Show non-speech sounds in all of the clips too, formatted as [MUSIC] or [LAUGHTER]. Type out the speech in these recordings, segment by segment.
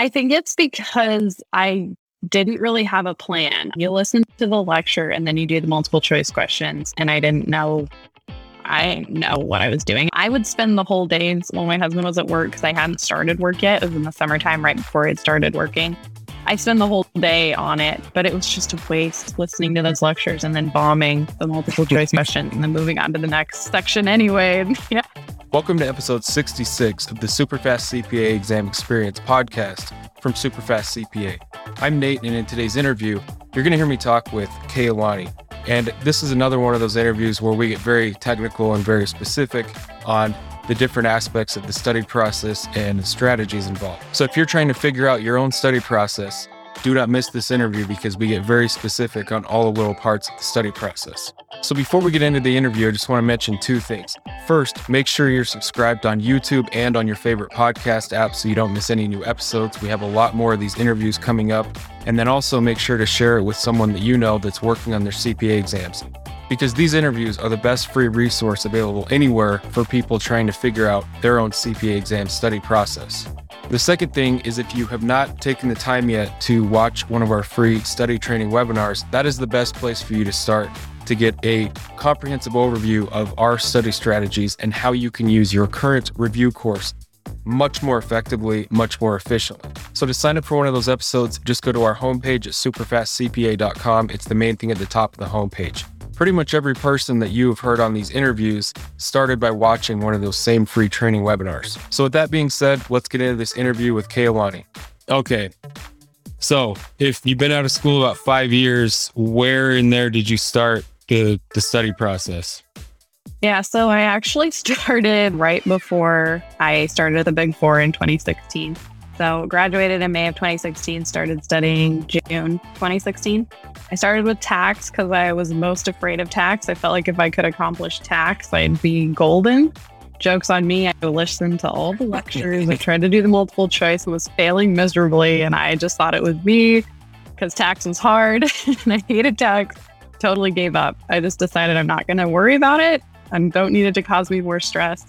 I think it's because I didn't really have a plan. You listen to the lecture and then you do the multiple choice questions, and I didn't know. I know what I was doing. I would spend the whole days when my husband was at work because I hadn't started work yet. It was in the summertime, right before I started working. I spent the whole day on it, but it was just a waste listening to those lectures and then bombing the multiple choice [LAUGHS] questions and then moving on to the next section anyway. [LAUGHS] yeah. Welcome to episode 66 of the Superfast CPA Exam Experience podcast from Superfast CPA. I'm Nate, and in today's interview, you're going to hear me talk with Keilani. And this is another one of those interviews where we get very technical and very specific on the different aspects of the study process and the strategies involved. So if you're trying to figure out your own study process, do not miss this interview because we get very specific on all the little parts of the study process. So before we get into the interview, I just want to mention two things. First, make sure you're subscribed on YouTube and on your favorite podcast app so you don't miss any new episodes. We have a lot more of these interviews coming up. And then also make sure to share it with someone that you know that's working on their CPA exams. Because these interviews are the best free resource available anywhere for people trying to figure out their own CPA exam study process. The second thing is if you have not taken the time yet to watch one of our free study training webinars, that is the best place for you to start to get a comprehensive overview of our study strategies and how you can use your current review course much more effectively, much more efficiently. So to sign up for one of those episodes, just go to our homepage at superfastcpa.com. It's the main thing at the top of the homepage pretty much every person that you have heard on these interviews started by watching one of those same free training webinars. So, with that being said, let's get into this interview with Keilani. Okay. So, if you've been out of school about five years, where in there did you start the, the study process? Yeah, so I actually [LAUGHS] started right before I started the Big Four in 2016. So graduated in May of 2016, started studying June 2016. I started with tax because I was most afraid of tax. I felt like if I could accomplish tax, I'd be golden. Jokes on me, I listened to all the lectures. I tried to do the multiple choice and was failing miserably. And I just thought it was me because tax was hard [LAUGHS] and I hated tax. Totally gave up. I just decided I'm not going to worry about it and don't need it to cause me more stress.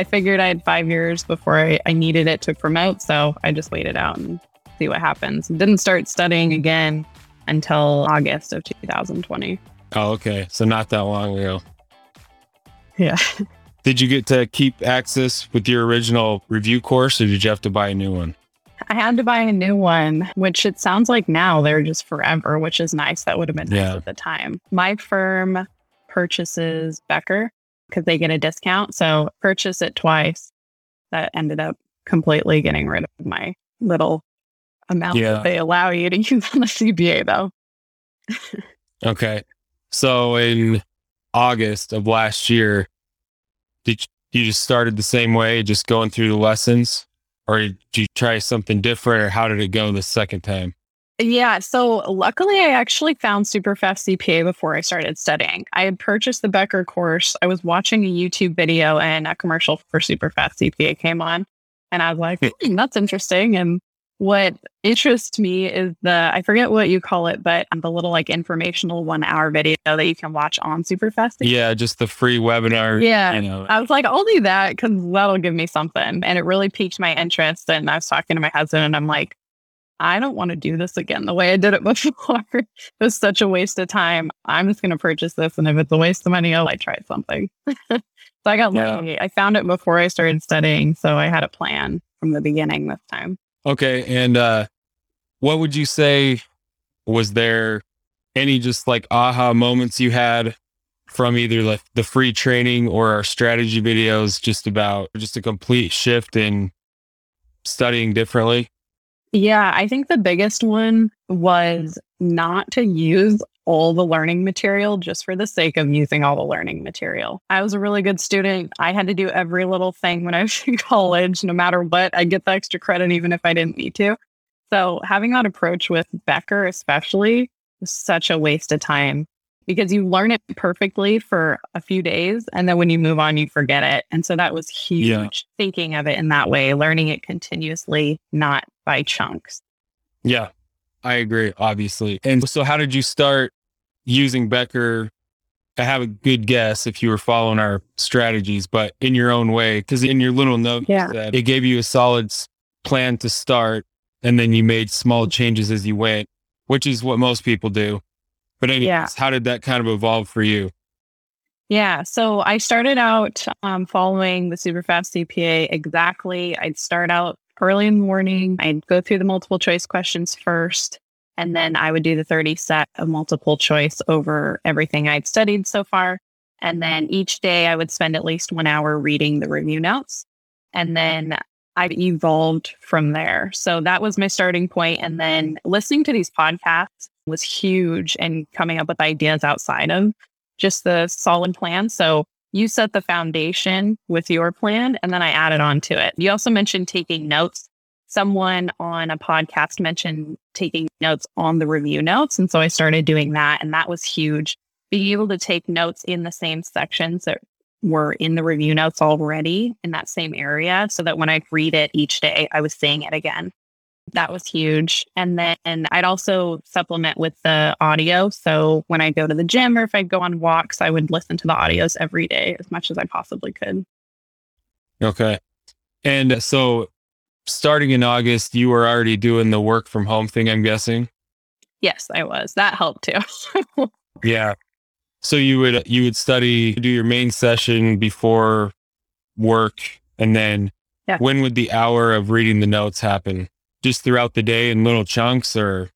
I figured I had five years before I, I needed it to promote. So I just waited out and see what happens. Didn't start studying again until August of 2020. Oh, okay. So not that long ago. Yeah. [LAUGHS] Did you get to keep access with your original review course or did you have to buy a new one? I had to buy a new one, which it sounds like now they're just forever, which is nice. That would have been nice yeah. at the time. My firm purchases Becker because they get a discount. So purchase it twice. That ended up completely getting rid of my little amount yeah. that they allow you to [LAUGHS] use on the CPA though. okay. So in August of last year, did you just started the same way, just going through the lessons? Or did you try something different or how did it go the second time? Yeah. So luckily, I actually found Superfast CPA before I started studying. I had purchased the Becker course. I was watching a YouTube video and a commercial for Superfast CPA came on. And I was like, hmm, that's interesting. And what interests me is the, I forget what you call it, but the little like informational one hour video that you can watch on Superfast. Yeah. Just the free webinar. Yeah. You know. I was like, I'll do that because that'll give me something. And it really piqued my interest. And I was talking to my husband and I'm like, I don't want to do this again the way I did it [LAUGHS] before. it was such a waste of time. I'm just going to purchase this. And if it's a waste of money, I'll like try something. [LAUGHS] so I got yeah. lucky. I found it before I started studying. So I had a plan from the beginning this time. Okay. And uh, what would you say was there any just like aha moments you had from either like the free training or our strategy videos just about just a complete shift in studying differently? Yeah, I think the biggest one was not to use all the learning material just for the sake of using all the learning material. I was a really good student. I had to do every little thing when I was [LAUGHS] in college, no matter what. I get the extra credit even if I didn't need to. So having that approach with Becker, especially, was such a waste of time because you learn it perfectly for a few days and then when you move on you forget it and so that was huge yeah. thinking of it in that way learning it continuously not by chunks yeah i agree obviously and so how did you start using becker i have a good guess if you were following our strategies but in your own way because in your little note yeah. it gave you a solid plan to start and then you made small changes as you went, which is what most people do. But anyways, Yeah. how did that kind of evolve for you? Yeah. So I started out um, following the Superfast CPA exactly. I'd start out early in the morning. I'd go through the multiple choice questions first, and then I would do the 30 set of multiple choice over everything I'd studied so far. And then each day I would spend at least one hour reading the review notes. And then I've evolved from there. So that was my starting point. And then listening to these podcasts was huge and coming up with ideas outside of just the solid plan. So you set the foundation with your plan and then I added on to it. You also mentioned taking notes. Someone on a podcast mentioned taking notes on the review notes. And so I started doing that. And that was huge. Being able to take notes in the same sections that were in the review notes already in that same area so that when I read it each day, I was seeing it again. That was huge. And then I'd also supplement with the audio. So when I go to the gym or if I go on walks, I would listen to the audios every day as much as I possibly could. Okay. And so starting in August, you were already doing the work from home thing, I'm guessing. Yes, I was. That helped too. [LAUGHS] Yeah. So you would you would study, do your main session before work, and then Yeah. when would the hour of reading the notes happen? Just throughout the day in little chunks, or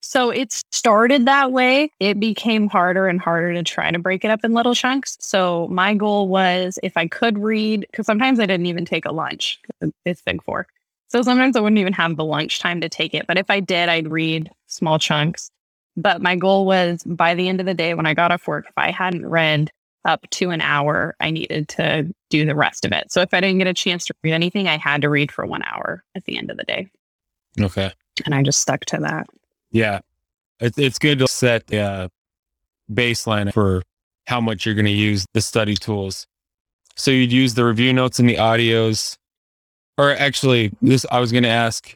So it started that way. It became harder and harder to try to break it up in little chunks. So my goal was if I could read, because sometimes I didn't even take a lunch. It's big four. So sometimes I wouldn't even have the lunch time to take it. But if I did, I'd read small chunks. But my goal was by the end of the day, when I got off work, if I hadn't read up to an hour, I needed to do the rest of it. So if I didn't get a chance to read anything, I had to read for one hour at the end of the day. okay, And I just stuck to that. yeah, it's it's good to set the uh, baseline for how much you're going to use the study tools. So you'd use the review notes and the audios, or actually, this I was going to ask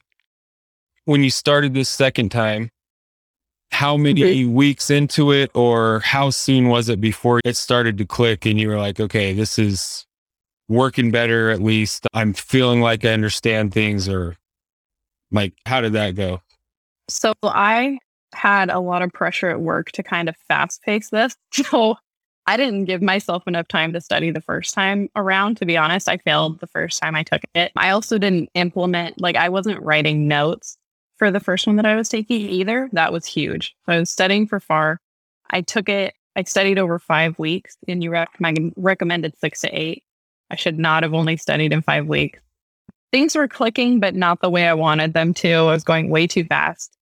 when you started this second time. How many weeks into it, or how soon was it before it started to click and you were like, okay, this is working better at least. I'm feeling like I understand things, or like, how did that go? So I had a lot of pressure at work to kind of fast pace this. [LAUGHS] So I didn't give myself enough time to study the first time around. To be honest, I failed the first time I took it. I also didn't implement, like, I wasn't writing notes for the first one that I was taking either. That was huge. So I was studying for FAR. I took it, I studied over five weeks, and you recommend, recommended six to eight. I should not have only studied in five weeks. Things were clicking, but not the way I wanted them to. I was going way too fast.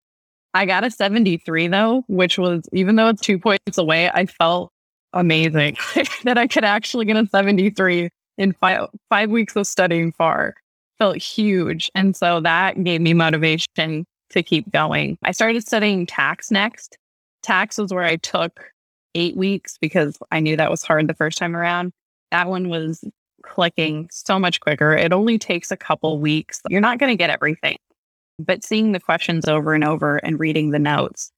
I got a 73 though, which was, even though it's two points away, I felt amazing [LAUGHS] that I could actually get a 73 in five, five weeks of studying far. Felt huge. And so that gave me motivation to keep going. I started studying tax next. Tax was where I took eight weeks because I knew that was hard the first time around. That one was clicking so much quicker. It only takes a couple weeks. You're not going to get everything, but seeing the questions over and over and reading the notes,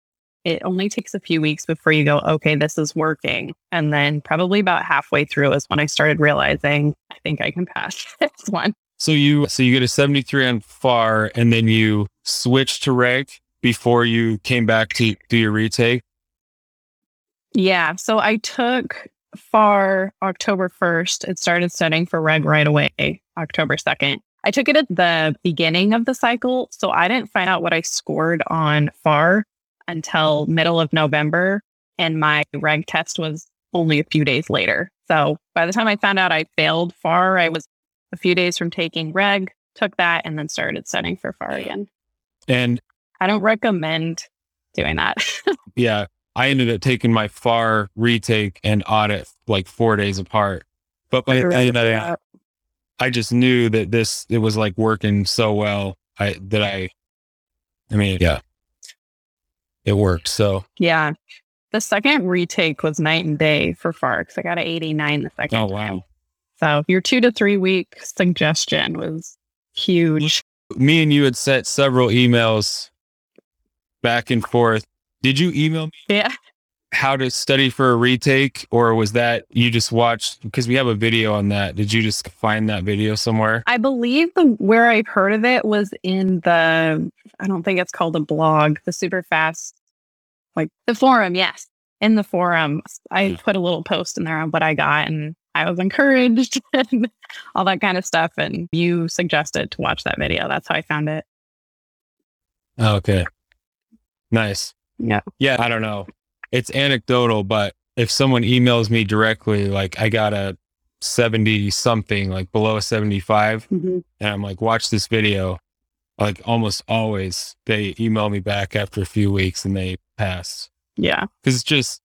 it only takes a few weeks before you go, okay, this is working. And then probably about halfway through is when I started realizing I think I can pass [LAUGHS] this one. So you so you get a 73 on FAR and then you switch to reg before you came back to do your retake. Yeah. So I took FAR October 1st. and started studying for reg right away, October 2nd. I took it at the beginning of the cycle. So I didn't find out what I scored on FAR until middle of November. And my reg test was only a few days later. So by the time I found out I failed FAR, I was a few days from taking reg, took that, and then started studying for FAR again. And I don't recommend doing that. [LAUGHS] yeah, I ended up taking my FAR retake and audit like four days apart. But by, I, I just knew that this it was like working so well. I that I I mean, yeah. It worked. So Yeah. The second retake was night and day for FARCs. I got an 89 the second oh time. So your two to three week suggestion was huge. Me and you had sent several emails back and forth. Did you email me? Yeah. how to study for a retake, or was that you just watched? Because we have a video on that. Did you just find that video somewhere? I believe the where I've heard of it was in the I don't think it's called a blog, the super fast like the forum, yes. In the forum. I put a little post in there on what I got and I was encouraged [LAUGHS] and all that kind of stuff. And you suggested to watch that video. That's how I found it. Oh, okay. Nice. Yeah. Yeah, I don't know. It's anecdotal, but if someone emails me directly, like I got a 70 something, like below a 75, mm-hmm. and I'm like, watch this video, like almost always they email me back after a few weeks and they pass. Yeah. Cause it's just,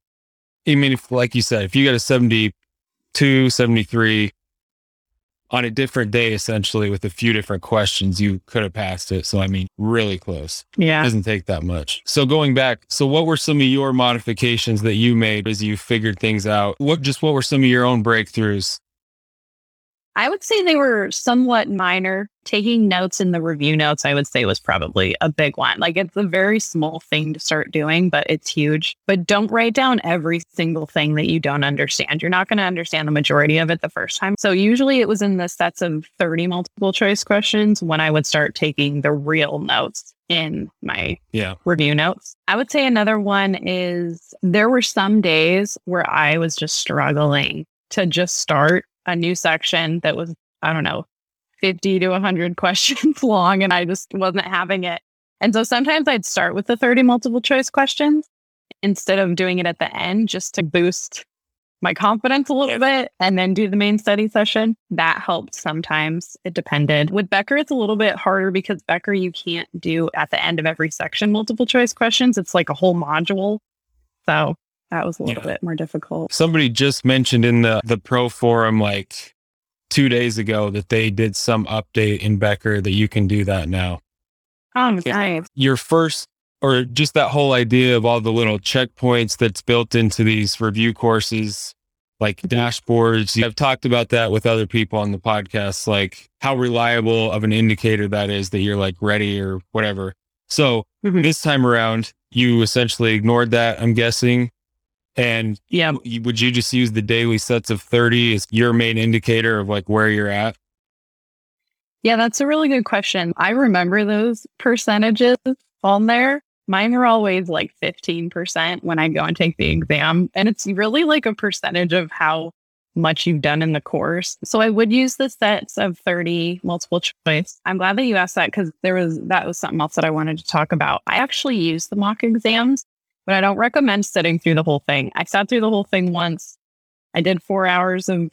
I mean, if, like you said, if you got a 72, 73 on a different day, essentially with a few different questions, you could have passed it. So, I mean, really close. Yeah. It Yeah. doesn't take that much. So going back, so what were some of your modifications that you made as you figured things out? What just what were some of your own breakthroughs? I would say they were somewhat minor. Taking notes in the review notes, I would say was probably a big one. Like it's a very small thing to start doing, but it's huge. But don't write down every single thing that you don't understand. You're not going to understand the majority of it the first time. So usually it was in the sets of 30 multiple choice questions when I would start taking the real notes in my Yeah. review notes. I would say another one is there were some days where I was just struggling to just start a new section that was, I don't know, 50 to 100 [LAUGHS] questions long, and I just wasn't having it. And so sometimes I'd start with the 30 multiple choice questions instead of doing it at the end just to boost my confidence a little bit and then do the main study session. That helped sometimes. It depended. With Becker, it's a little bit harder because Becker, you can't do at the end of every section multiple choice questions. It's like a whole module. So that was a little Yeah. bit more difficult. Somebody just mentioned in the the pro forum like two days ago that they did some update in Becker that you can do that now. Oh, Yeah. nice. Your first or just that whole idea of all the little checkpoints that's built into these review courses, like dashboards. I've talked about that with other people on the podcast, like how reliable of an indicator that is that you're like ready or whatever. So Mhm. this time around, you essentially ignored that, I'm guessing. And Yeah. would you just use the daily sets of 30 as your main indicator of like where you're at? Yeah, that's a really good question. I remember those percentages on there. Mine are always like 15% when I go and take the exam. And it's really like a percentage of how much you've done in the course. So I would use the sets of 30 multiple choice. I'm glad that you asked that because there was that was something else that I wanted to talk about. I actually use the mock exams, but I don't recommend sitting through the whole thing. I sat through the whole thing once. I did four hours of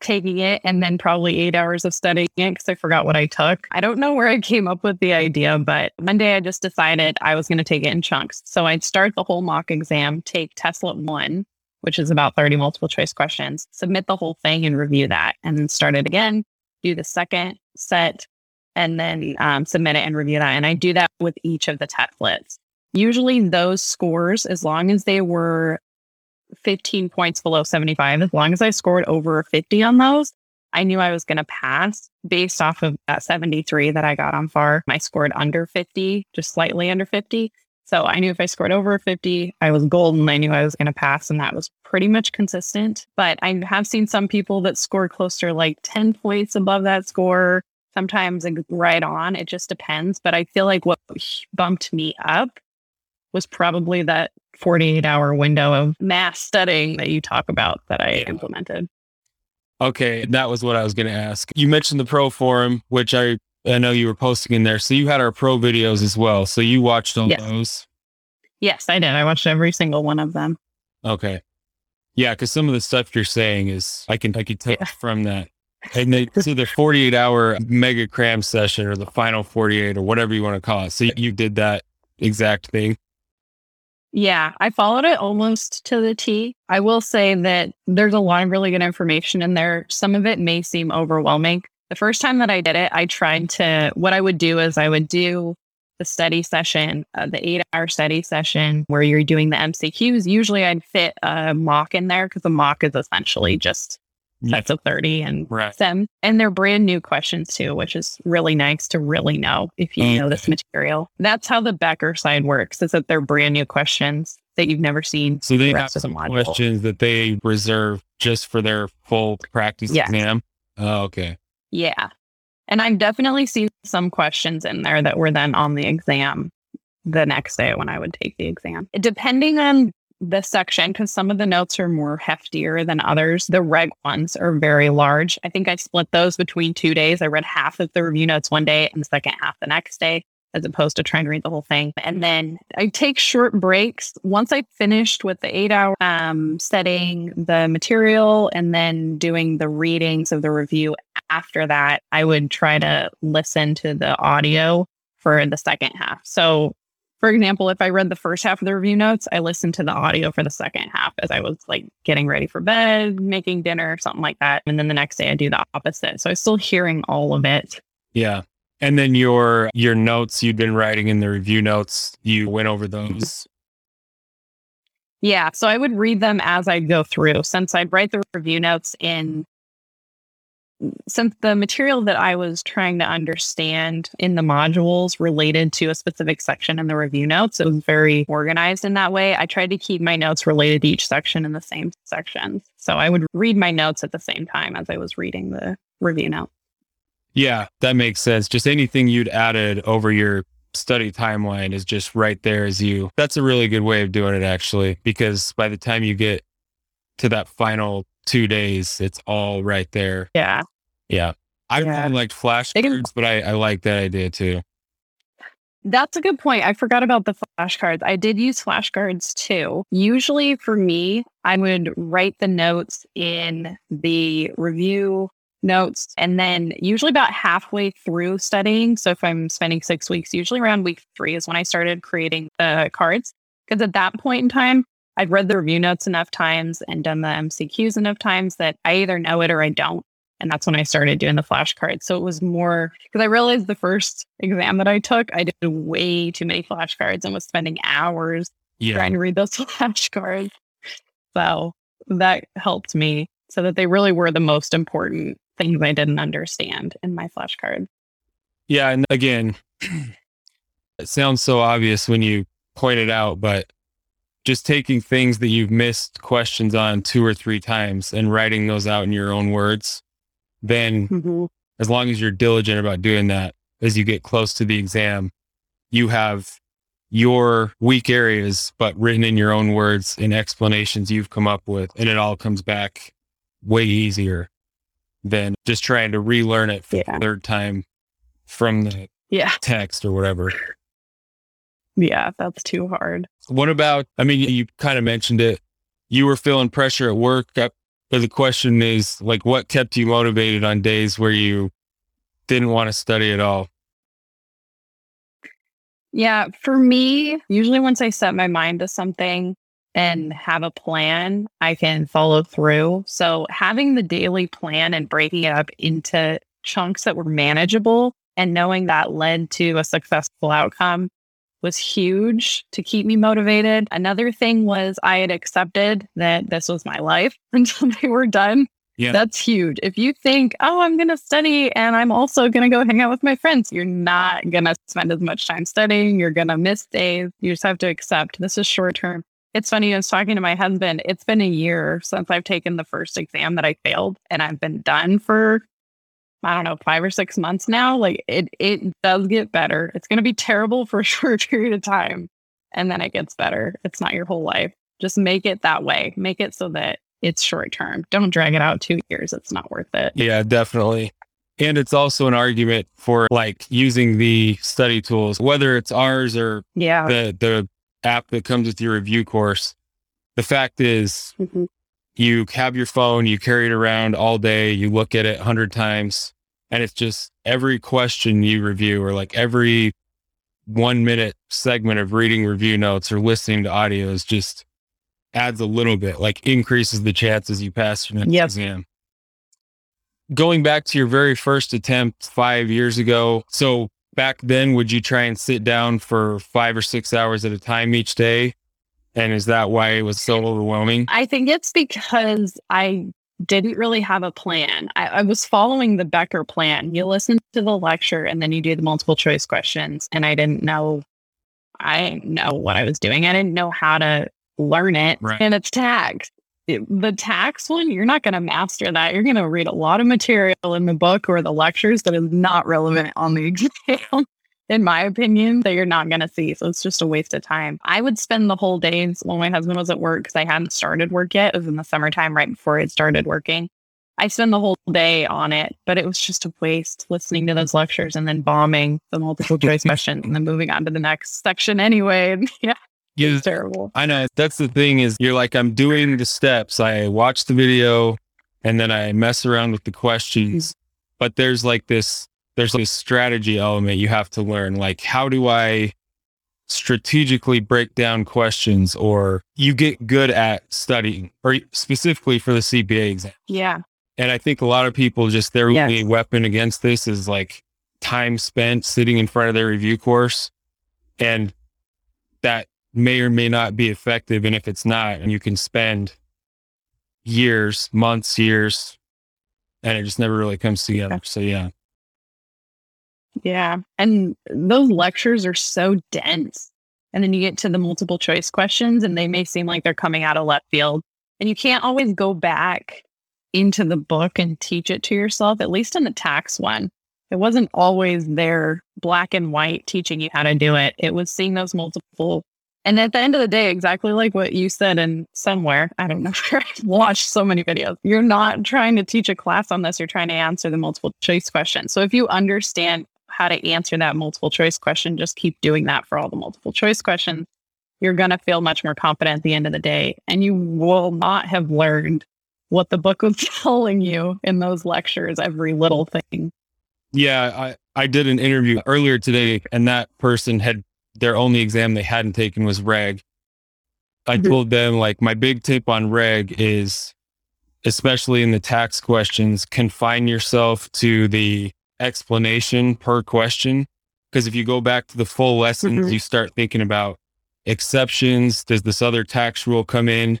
taking it and then probably eight hours of studying it because I forgot what I took. I don't know where I came up with the idea, but Monday I just decided I was going to take it in chunks. So I'd start the whole mock exam, take testlet 1, which is about 30 multiple choice questions, submit the whole thing and review that, and then start it again, do the second set, and then um, submit it and review that. And I do that with each of the testlets. Usually those scores, as long as they were 15 points below 75, as long as I scored over 50 on those, I knew I was going to pass based off of that 73 that I got on FAR. I scored under 50, just slightly under 50. So I knew if I scored over 50, I was golden. I knew I was going to pass, and that was pretty much consistent. But I have seen some people that score closer, like 10 points above that score, sometimes right on. It just depends. But I feel like what bumped me up was probably that 48 hour window of mass studying that you talk about that I Yeah. implemented. Okay, that was what I was going to ask. You mentioned the pro forum, which I I know you were posting in there. So you had our pro videos as well. So you watched all Yes. those. Yes, I did. I watched every single one of them. Okay. Yeah, because some of the stuff you're saying is I can I can tell Yeah. from that. And they so the 48 hour mega cram session or the final 48 or whatever you want to call it. So you did that exact thing. Yeah, I followed it almost to the T. I will say that there's a lot of really good information in there. Some of it may seem overwhelming. The first time that I did it, I tried to, what I would do is I would do the study session, uh, the eight hour study session where you're doing the MCQs. Usually I'd fit a mock in there because a mock is essentially just sets of 30 and Right. them. And they're brand new questions too, which is really nice to really know if you know this mm-hmm. material. That's how the Becker side works, is that they're brand new questions. that you've never seen. So they the have some module. questions that they reserve just for their full practice Yes. exam. Oh, okay. Yeah. And I've definitely seen some questions in there that were then on the exam the next day when I would take the exam. Depending on the section, because some of the notes are more heftier than others, the reg ones are very large. I think I split those between two days. I read half of the review notes one day and the second half the next day. As opposed to trying to read the whole thing. And then I take short breaks. Once I finished with the eight hour um, setting the material and then doing the readings of the review after that, I would try to listen to the audio for the second half. So, for example, if I read the first half of the review notes, I listened to the audio for the second half as I was like getting ready for bed, making dinner, something like that. And then the next day I do the opposite. So I was still hearing all of it. Yeah. And then your your notes you'd been writing in the review notes, you went over those. Yeah. So I would read them as I'd go through since I'd write the review notes in since the material that I was trying to understand in the modules related to a specific section in the review notes, it was very organized in that way. I tried to keep my notes related to each section in the same section. So I would read my notes at the same time as I was reading the review note. Yeah, that makes sense. Just anything you'd added over your study timeline is just right there as you. That's a really good way of doing it, actually, because by the time you get to that final two days, it's all right there. Yeah. Yeah. I Yeah. really liked can- flashcards, but I, I like that idea too. That's a good point. I forgot about the flashcards. I did use flashcards too. Usually for me, I would write the notes in the review notes and then usually about halfway through studying. So if I'm spending six weeks, usually around week three is when I started creating the cards. Because at that point in time, I've read the review notes enough times and done the MCQs enough times that I either know it or I don't. And that's when I started doing the flashcards. So it was more because I realized the first exam that I took, I did way too many flashcards and was spending hours Yeah. trying to read those [LAUGHS] flashcards. So that helped me so that they really were the most important things I didn't understand in my flashcard. Yeah. And again, [CLEARS THROAT] it sounds so obvious when you point it out, but just taking things that you've missed questions on two or three times and writing those out in your own words, then mm-hmm. as long as you're diligent about doing that, as you get close to the exam, you have your weak areas, but written in your own words and explanations you've come up with, and it all comes back way easier than just trying to relearn it for Yeah. the third time from the Yeah. text or whatever. Yeah. That's too hard. What about, I mean, you kind of mentioned it. You were feeling pressure at work, but the question is like, what kept you motivated on days where you didn't want to study at all? Yeah. For me, usually once I set my mind to something and have a plan, I can follow through. So having the daily plan and breaking it up into chunks that were manageable and knowing that led to a successful outcome was huge to keep me motivated. Another thing was I had accepted that this was my life [LAUGHS] until they were done. Yeah. That's huge. If you think, oh, I'm going to study and I'm also going to go hang out with my friends, you're not going to spend as much time studying. You're going to miss days. You just have to accept this is short term. It's funny, I was talking to my husband. It's been a year since I've taken the first exam that I failed, and I've been done for I don't know, five or six months now. Like it it does get better. It's gonna be terrible for a [LAUGHS] short period of time. And then it gets better. It's not your whole life. Just make it that way. Make it so that it's short term. Don't drag it out two years. It's not worth it. Yeah, definitely. And it's also an argument for like using the study tools, whether it's ours or Yeah. the, the app that comes with your review course. The fact is, Mhm. You have your phone, you carry it around all day, you look at it a hundred times, and it's just every question you review or like every one minute segment of reading review notes or listening to audios just adds a little bit, like increases the chances you pass your next Yep. exam. Going back to your very first attempt five years ago, so back then, would you try and sit down for five or six hours at a time each day? And is that why it was so overwhelming? I think it's because I didn't really have a plan. I, I was following the Becker plan. You listen to the lecture and then you do the multiple choice questions. And I didn't know, I didn't know what I was doing. I didn't know how to learn it Right. and it's tax. The tax one, you're not going to master that. You're going to read a lot of material in the book or the lectures that is not relevant on the exam, [LAUGHS] in my opinion, that you're not going to see. So it's just a waste of time. I would spend the whole days when my husband was at work because I hadn't started work yet. It was in the summertime right before I started working. I spend the whole day on it, but it was just a waste listening to those lectures and then bombing the multiple [LAUGHS] choice questions and then moving on to the next section anyway. And [LAUGHS] yeah, Yeah, it's terrible. I know that's the thing is you're like, I'm doing the steps. I watch the video and then I mess around with the questions. But there's like this, there's this strategy element you have to learn. Like, how do I strategically break down questions or you get good at studying or specifically for the CPA exam? Yeah. And I think a lot of people just their Yes. only weapon against this is like time spent sitting in front of their review course. And that may or may not be effective. And if it's not, and you can spend years, months, years, and it just never really comes together. So yeah. Yeah. And those lectures are so dense. And then you get to the multiple choice questions and they may seem like they're coming out of left field. And you can't always go back into the book and teach it to yourself, at least in the tax one. It wasn't always there, black and white, teaching you how to do it. It was seeing those multiple. And at the end of the day, exactly like what you said in somewhere, I don't know [LAUGHS] where I watched so many videos. You're not trying to teach a class on this, you're trying to answer the multiple choice question. So if you understand how to answer that multiple choice question, just keep doing that for all the multiple choice questions. You're going to feel much more confident at the end of the day. And you will not have learned what the book was [LAUGHS] telling you in those lectures, every little thing. Yeah. I, I did an interview earlier today and that person had their only exam they hadn't taken was reg. I Mhm. told them like my big tip on reg is especially in the tax questions, confine yourself to the explanation per question. Because if you go back to the full lessons, Mhm. you start thinking about exceptions. Does this other tax rule come in?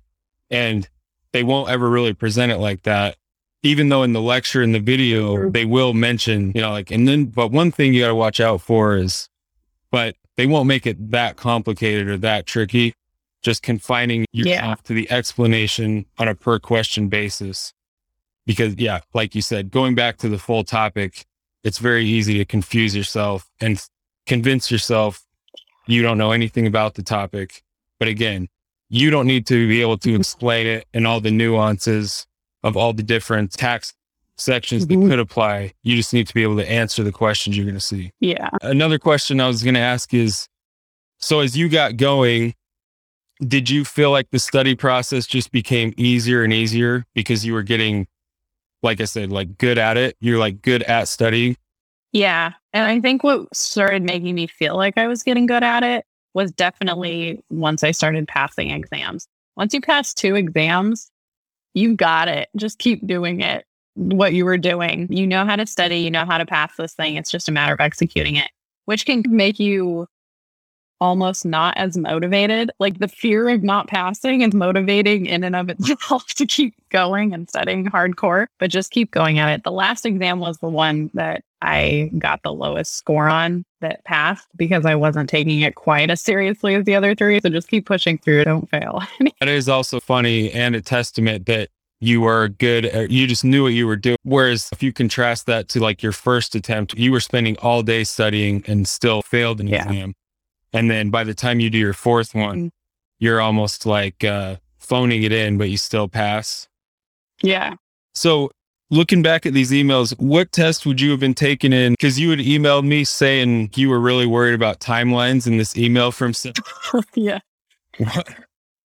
And they won't ever really present it like that. Even though in the lecture and the video, Mhm. they will mention, you know, like, and then, but one thing you got to watch out for is, but they won't make it that complicated or that tricky. Just confining yourself to the explanation on a per question basis. Because, yeah, like you said, going back to the full topic, it's very easy to confuse yourself and convince yourself you don't know anything about the topic. But again, you don't need to be able to explain it and all the nuances of all the different tax sections that Mhm. could apply. You just need to be able to answer the questions you're going to see. Yeah. Another question I was going to ask is so as you got going, did you feel like the study process just became easier and easier because you were getting, like I said, like good at it? You're like good at studying. Yeah. And I think what started making me feel like I was getting good at it was definitely once I started passing exams. Once you pass two exams, you got it. Just keep doing it. What you were doing. You know how to study, you know how to pass this thing. It's just a matter of executing it, which can make you almost not as motivated. Like the fear of not passing is motivating in and of itself [LAUGHS] to keep going and studying hardcore, but just keep going at it. The last exam was the one that I got the lowest score on that passed because I wasn't taking it quite as seriously as the other three. So just keep pushing through. Don't fail. [LAUGHS] That is also funny and a testament that you were good at, you just knew what you were doing. Whereas if you contrast that to like your first attempt, you were spending all day studying and still failed an Yeah. exam. And then by the time you do your fourth one, Mm. you're almost like uh, phoning it in, but you still pass. yeah. So looking back at these emails, what test would you have been taking in? Because you had emailed me saying you were really worried about timelines in this email from [LAUGHS] yeah.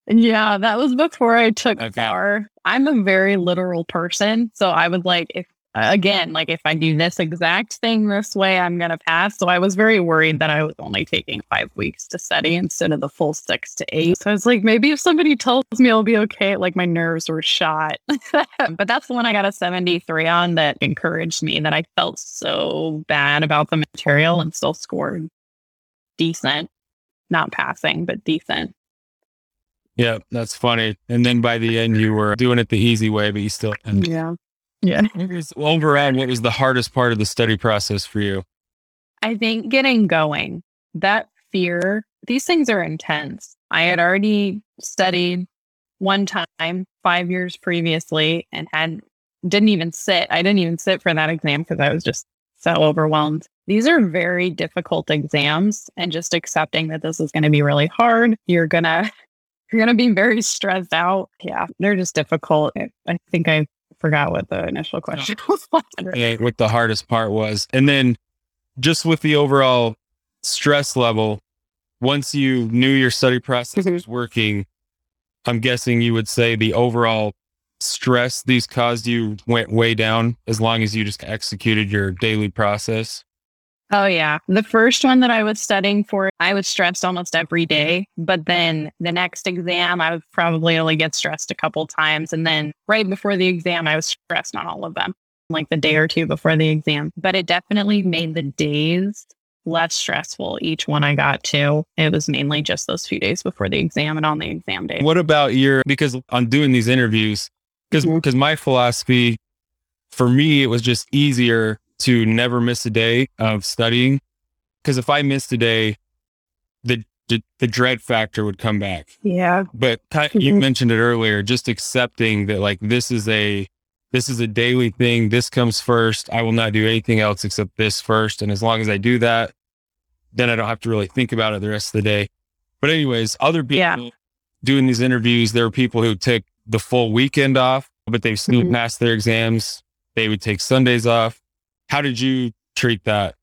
Yeah, that was before I took Okay. I'm a very literal person. So I was like, if again, like if I do this exact thing this way, I'm going to pass. So I was very worried that I was only taking five weeks to study instead of the full six to eight. So I was like, maybe if somebody tells me I'll be okay, like my nerves were shot. [LAUGHS] but that's the one I got a 73 on that encouraged me that I felt so bad about the material and still scored decent. Not passing, but decent. Yeah, that's funny. And then by the end, you were doing it the easy way, but you still. And Yeah. Yeah. overall, what was the hardest part of the study process for you? I think getting going, that fear, these things are intense. I had already studied one time five years previously and had didn't even sit. I didn't even sit for that exam because I was just so overwhelmed. These are very difficult exams and just accepting that this is going to be really hard. You're going [LAUGHS] to you're going to be very stressed out. Yeah, they're just difficult. I think I forgot what the initial question [LAUGHS] was. yeah, what the hardest part was. And then just with the overall stress level, once you knew your study process mm-hmm. was working, I'm guessing you would say the overall stress these caused you went way down as long as you just executed your daily process? Oh, yeah. The first one that I was studying for, I was stressed almost every day. But then the next exam, I would probably only get stressed a couple times. And then right before the exam, I was stressed on all of them, like the day or two before the exam. But it definitely made the days less stressful each one I got to. It was mainly just those few days before the exam and on the exam day. What about your because on doing these interviews, because because mm-hmm. my philosophy for me it was just easier to never miss a day of studying because if I missed a day, the, the, dread factor would come back. Yeah. But mm-hmm. you mentioned it earlier, just accepting that like this is a this is a daily thing. This comes first. I will not do anything else except this first. And as long as I do that, then I don't have to really think about it the rest of the day. But anyways, other people yeah. doing these interviews, there are people who take the full weekend off, but they've still mm-hmm. passed their exams. They would take Sundays off. How did you treat that?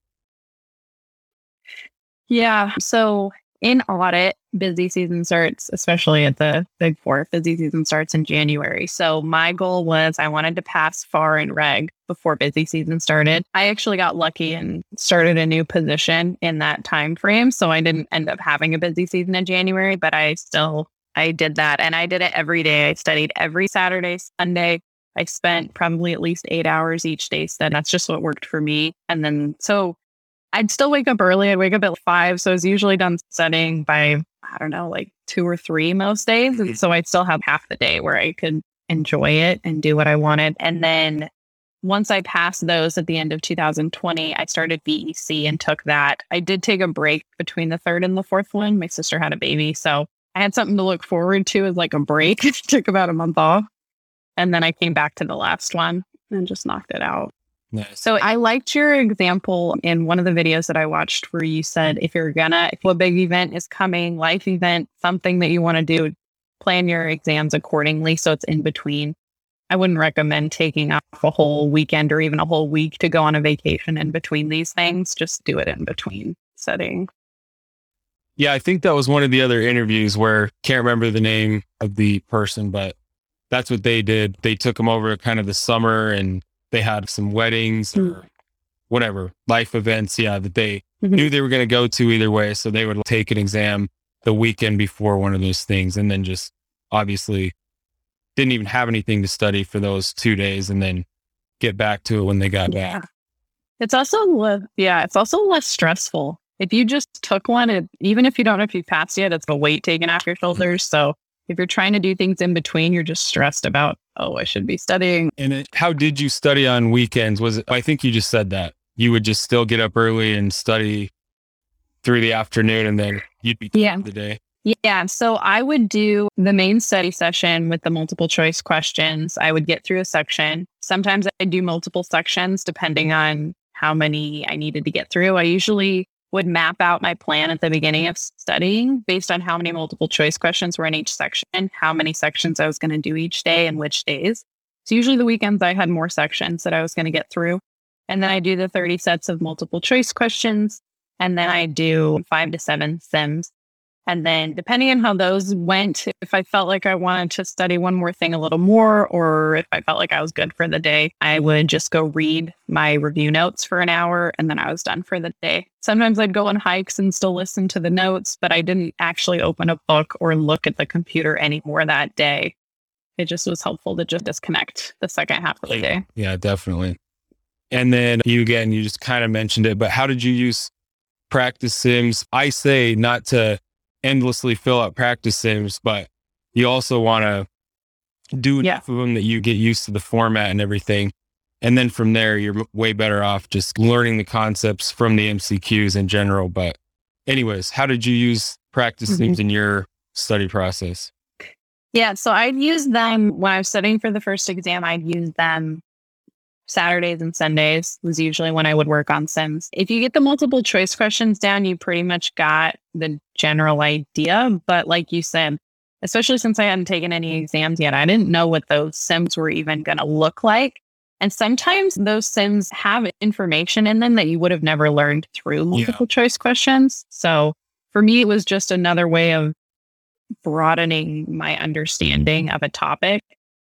Yeah. So in audit, busy season starts, especially at the big four, busy season starts in January. So my goal was I wanted to pass FAR and reg before busy season started. I actually got lucky and started a new position in that time frame. So I didn't end up having a busy season in January, but I still I did that and I did it every day. I studied every Saturday, Sunday. I spent probably at least eight hours each day studying. That's just what worked for me. And then, so I'd still wake up early. I'd wake up at five. So I was usually done studying by, I don't know, like two or three most days. And mm-hmm. so I'd still have half the day where I could enjoy it and do what I wanted. And then once I passed those at the end of 2020, I started BEC and took that. I did take a break between the third and the fourth one. My sister had a baby. So I had something to look forward to as like a break. [LAUGHS] took about a month off. And then I came back to the last one and just knocked it out. Nice. So I liked your example in one of the videos that I watched where you said if you're gonna, if a big event is coming, life event, something that you want to do, plan your exams accordingly so it's in between. I wouldn't recommend taking off a whole weekend or even a whole week to go on a vacation in between these things. Just do it in between setting. Yeah, I think that was one of the other interviews where can't remember the name of the person, but that's what they did. They took them over kind of the summer and they had some weddings or whatever life events. Yeah, that they mm-hmm. knew they were going to go to either way. So they would take an exam the weekend before one of those things and then just obviously didn't even have anything to study for those two days and then get back to it when they got yeah. back. It's also, yeah, it's also less stressful if you just took one, it, even if you don't know if you passed yet, it's a weight taken off your shoulders. So if you're trying to do things in between, you're just stressed about, oh, I should be studying. And it, how did you study on weekends? Was it, I think you just said that you would just still get up early and study through the afternoon and then you'd be yeah. the day. Yeah. So I would do the main study session with the multiple choice questions. I would get through a section. Sometimes I do multiple sections depending on how many I needed to get through. I usually would map out my plan at the beginning of studying based on how many multiple choice questions were in each section, how many sections I was going to do each day and which days. So usually the weekends I had more sections that I was going to get through. And then I do the 30 sets of multiple choice questions. And then I do five to seven sims and then, depending on how those went, if I felt like I wanted to study one more thing a little more, or if I felt like I was good for the day, I would just go read my review notes for an hour and then I was done for the day. Sometimes I'd go on hikes and still listen to the notes, but I didn't actually open a book or look at the computer anymore that day. It just was helpful to just disconnect the second half of the day. Yeah, definitely. And then you again, you just kind of mentioned it, but how did you use practice sims? I say not to endlessly fill out practice sims, but you also want to do enough of them that you get used to the format and everything. And then from there, you're way better off just learning the concepts from the MCQs in general. But, anyways, how did you use practice mm-hmm. sims in your study process? Yeah, so I'd use them when I was studying for the first exam. I'd use them Saturdays and Sundays was usually when I would work on Sims. If you get the multiple choice questions down, you pretty much got the general idea. But like you said, especially since I hadn't taken any exams yet, I didn't know what those Sims were even going to look like. And sometimes those Sims have information in them that you would have never learned through multiple yeah. choice questions. So for me, it was just another way of broadening my understanding of a topic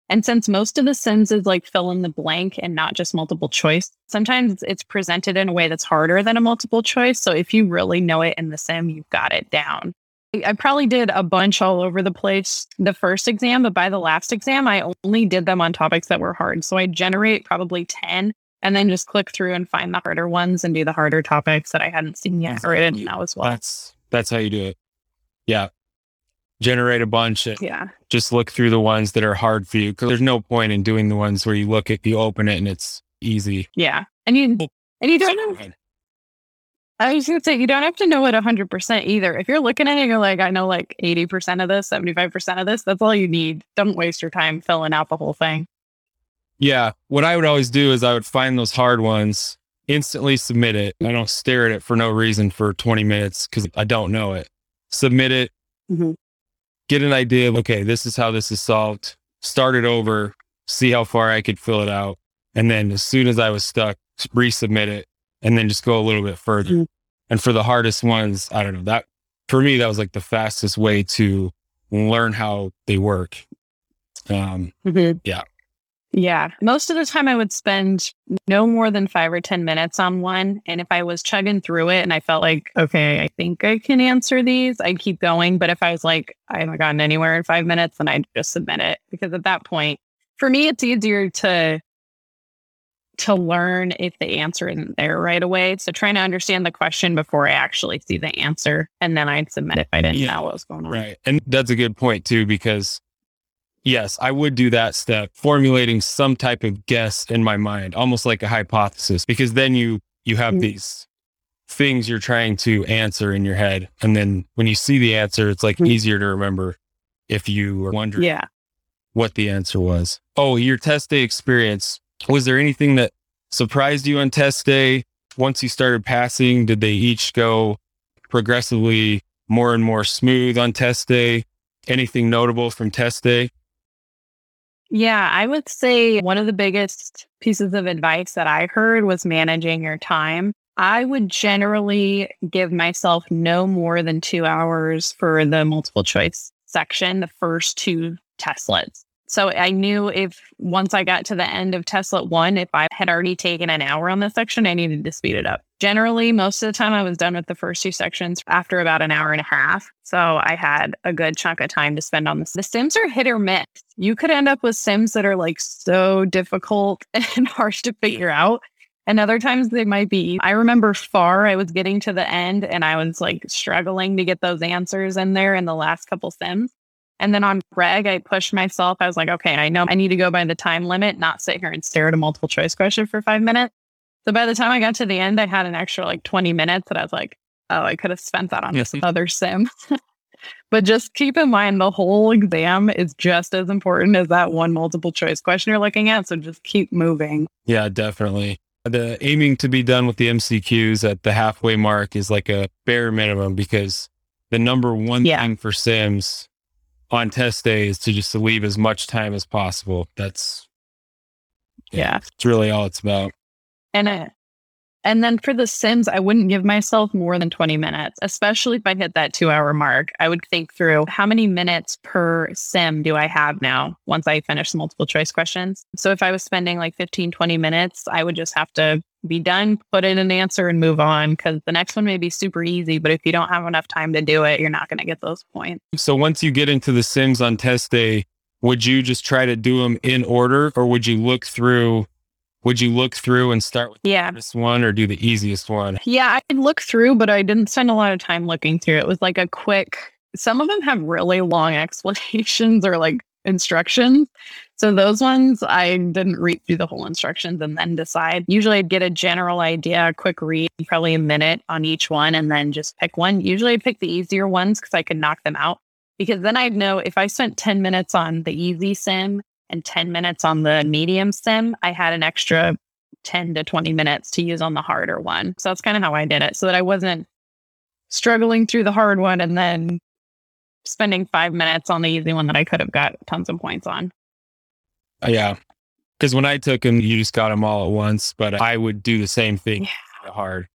and since most of the Sims is like fill in the blank and not just multiple choice, sometimes it's presented in a way that's harder than a multiple choice. So if you really know it in the Sim, you've got it down. I probably did a bunch all over the place the first exam, but by the last exam, I only did them on topics that were hard. So I generate probably 10 and then just click through and find the harder ones and do the harder topics that I hadn't seen yet or I didn't know as well. That's that's how you do it. Yeah generate a bunch and yeah. just look through the ones that are hard for you because there's no point in doing the ones where you look at you open it and it's easy. Yeah. And you and you don't have, i was gonna say you don't have to know it 100% either. If you're looking at it you're like i know like 80% of this 75% of this that's all you need. Don't waste your time filling out the whole thing. Yeah. What i would always do is i would find those hard ones instantly submit it. I don't stare at it for no reason for 20 minutes because i don't know it. Submit it mm-hmm get an idea of, okay, this is how this is solved, start it over, see how far I could fill it out. And then as soon as I was stuck, resubmit it and then just go a little bit further. Mm-hmm. And for the hardest ones, I don't know that for me, that was like the fastest way to learn how they work. Um, mm-hmm. Yeah. Yeah. Most of the time, I would spend no more than five or 10 minutes on one. And if I was chugging through it and I felt like, okay, I think I can answer these, I'd keep going. But if I was like, I haven't gotten anywhere in five minutes, then I'd just submit it. Because at that point, for me, it's easier to to learn if the answer isn't there right away. So trying to understand the question before I actually see the answer. And then I'd submit if I didn't yeah, know what was going on. Right. And that's a good point too, because yes, I would do that step, formulating some type of guess in my mind, almost like a hypothesis, because then you you have mm-hmm. these things you're trying to answer in your head, and then when you see the answer, it's like mm-hmm. easier to remember if you were wondering yeah. what the answer was. Oh, your test day experience. Was there anything that surprised you on test day? Once you started passing, did they each go progressively more and more smooth on test day? Anything notable from test day? Yeah, I would say one of the biggest pieces of advice that I heard was managing your time. I would generally give myself no more than two hours for the multiple choice section, the first two testlets. So I knew if once I got to the end of testlet one, if I had already taken an hour on the section, I needed to speed it up. Generally, most of the time I was done with the first two sections after about an hour and a half. So I had a good chunk of time to spend on this. The Sims are hit or miss. You could end up with Sims that are like so difficult [LAUGHS] and harsh to figure out. And other times they might be. I remember FAR, I was getting to the end and I was like struggling to get those answers in there in the last couple Sims. And then on Reg, I pushed myself. I was like, okay, I know I need to go by the time limit, not sit here and stare at a multiple choice question for five minutes. So by the time I got to the end, I had an extra like 20 minutes that I was like, oh, I could have spent that on yes. this other sim. [LAUGHS] but just keep in mind the whole exam is just as important as that one multiple choice question you're looking at. So just keep moving. Yeah, definitely. The aiming to be done with the MCQs at the halfway mark is like a bare minimum because the number one yeah. thing for Sims on test day is to just to leave as much time as possible. That's yeah, yeah. it's really all it's about. And uh, and then for the Sims, I wouldn't give myself more than 20 minutes, especially if I hit that two hour mark. I would think through how many minutes per Sim do I have now once I finish multiple choice questions. So if I was spending like 15, 20 minutes, I would just have to be done, put in an answer and move on because the next one may be super easy. But if you don't have enough time to do it, you're not going to get those points. So once you get into the Sims on test day, would you just try to do them in order or would you look through would you look through and start with yeah. this one or do the easiest one? Yeah, I look through, but I didn't spend a lot of time looking through. It was like a quick, some of them have really long [LAUGHS] explanations or like instructions. So those ones I didn't read through the whole instructions and then decide. Usually I'd get a general idea, a quick read, probably a minute on each one, and then just pick one. Usually I pick the easier ones because I could knock them out. because then I'd know if I spent 10 minutes on the easy sim and 10 minutes on the medium sim, I had an extra 10 to 20 minutes to use on the harder one. So that's kind of how I did it so that I wasn't struggling through the hard one and then spending five minutes on the easy one that I could have got tons of points on. Uh, yeah. Because when I took them, you just got them all at once, but I would do the same thing Yeah. hard.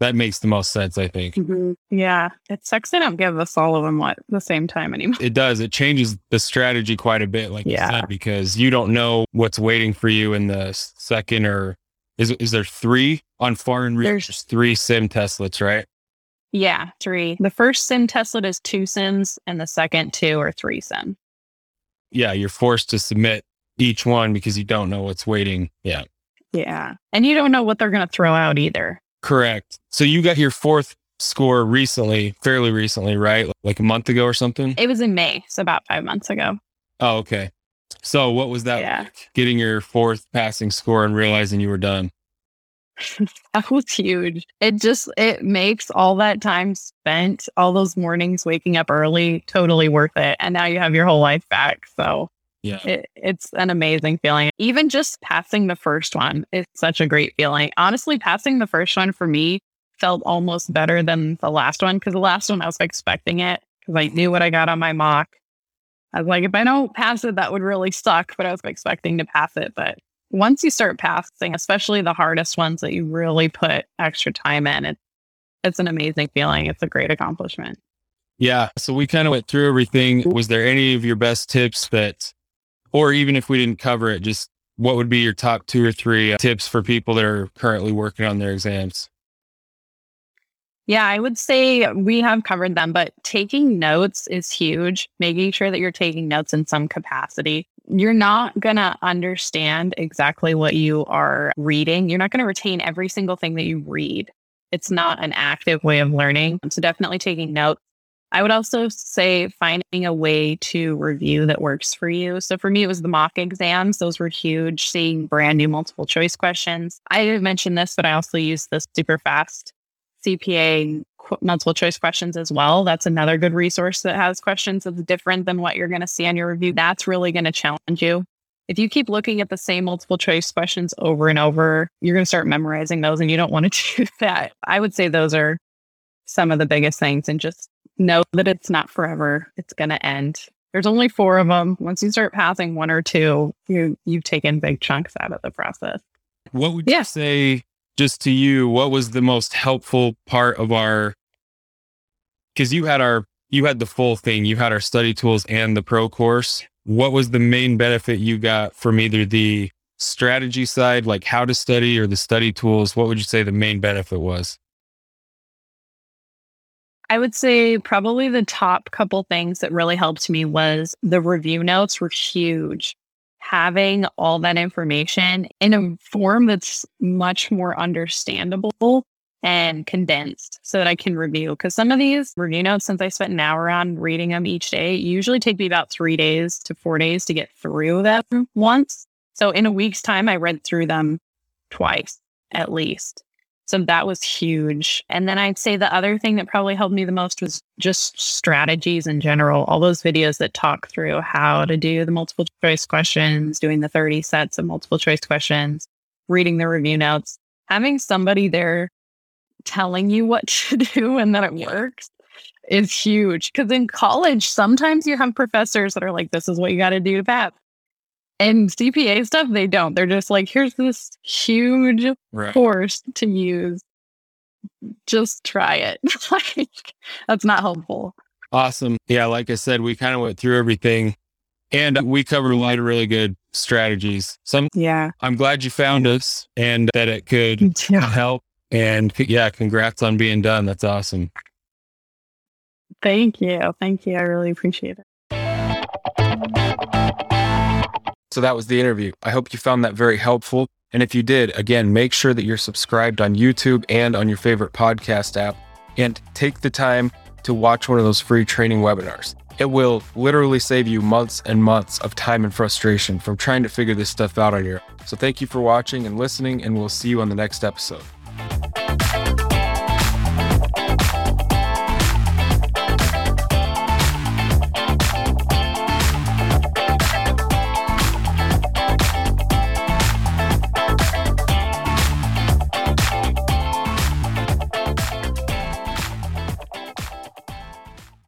That makes the most sense, I think. Mhm. Yeah. It sucks they don't give us all of them at the same time anymore. It does. It changes the strategy quite a bit, like Yeah. you said, because you don't know what's waiting for you in the second or is is there three on foreign reach? There's- There's three sim testlets, right? Yeah. Three. The first sim testlet is two sims and the second two or three sim. Yeah, you're forced to submit each one because you don't know what's waiting. Yeah. Yeah. And you don't know what they're going to throw out either. Correct. So you got your fourth score recently, fairly recently, right? Like a month ago or something? It was in May, so about five months ago. Oh, okay. So what was that Yeah. Getting your fourth passing score and realizing you were done. [LAUGHS] That was huge. It just it makes all that time spent, all those mornings waking up early, totally worth it. And now you have your whole life back. So Yeah. it, it's an amazing feeling. Even just passing the first one is such a great feeling. Honestly, passing the first one for me felt almost better than the last one because the last one I was expecting it because I knew what I got on my mock. I was like, if I don't pass it, that would really suck. But I was expecting to pass it. But once you start passing, especially the hardest ones that you really put extra time in, it, it's an amazing feeling. It's a great accomplishment. Yeah. So we kind of went through everything. Was there any of your best tips that, or even if we didn't cover it, just what would be your top two or three tips for people that are currently working on their exams? Yeah, I would say we have covered them, but taking notes is huge. Making sure that you're taking notes in some capacity. You're not going to understand exactly what you are reading. You're not going to retain every single thing that you read. It's not an active way of learning. So, definitely taking notes. I would also say finding a way to review that works for you. So for me, it was the mock exams. Those were huge, seeing brand new multiple choice questions. I didn't mention this, but I also use the super fast CPA multiple choice questions as well. That's another good resource that has questions that's different than what you're going to see on your review. That's really going to challenge you. If you keep looking at the same multiple choice questions over and over, you're going to start memorizing those and you don't want to [LAUGHS] do that. I would say those are some of the biggest things and just know that it's not forever. It's going to end. There's only four of them. Once you start passing one or two, you you've taken big chunks out of the process. What would Yeah. you say, just to you, what was the most helpful part of our? Because you had our, you had the full thing. You had our study tools and the pro course. What was the main benefit you got from either the strategy side, like how to study, or the study tools? What would you say the main benefit was? I would say probably the top couple things that really helped me was the review notes were huge. Having all that information in a form that's much more understandable and condensed so that I can review. Because some of these review notes, since I spent an hour on reading them each day, usually take me about three days to four days to get through them once. So in a week's time, I read through them twice at least. So that was huge. And then I'd say the other thing that probably helped me the most was just strategies in general. All those videos that talk through how to do the multiple choice questions, doing the 30 sets of multiple choice questions, reading the review notes, having somebody there telling you what [LAUGHS] to do and that it works is huge. Because in college, sometimes you have professors that are like, this is what you got to do to pass. And CPA stuff, they don't. They're just like, here's this huge Right. course to use. Just try it. [LAUGHS] like that's not helpful. Awesome. Yeah, like I said, we kind of went through everything and we covered a lot of really good strategies. Some Yeah. I'm glad you found us and that it could help. And yeah, congrats on being done. That's awesome. Thank you. Thank you. I really appreciate it. So that was the interview. I hope you found that very helpful. And if you did, again, make sure that you're subscribed on YouTube and on your favorite podcast app and take the time to watch one of those free training webinars. It will literally save you months and months of time and frustration from trying to figure this stuff out on your own. So thank you for watching and listening, and we'll see you on the next episode.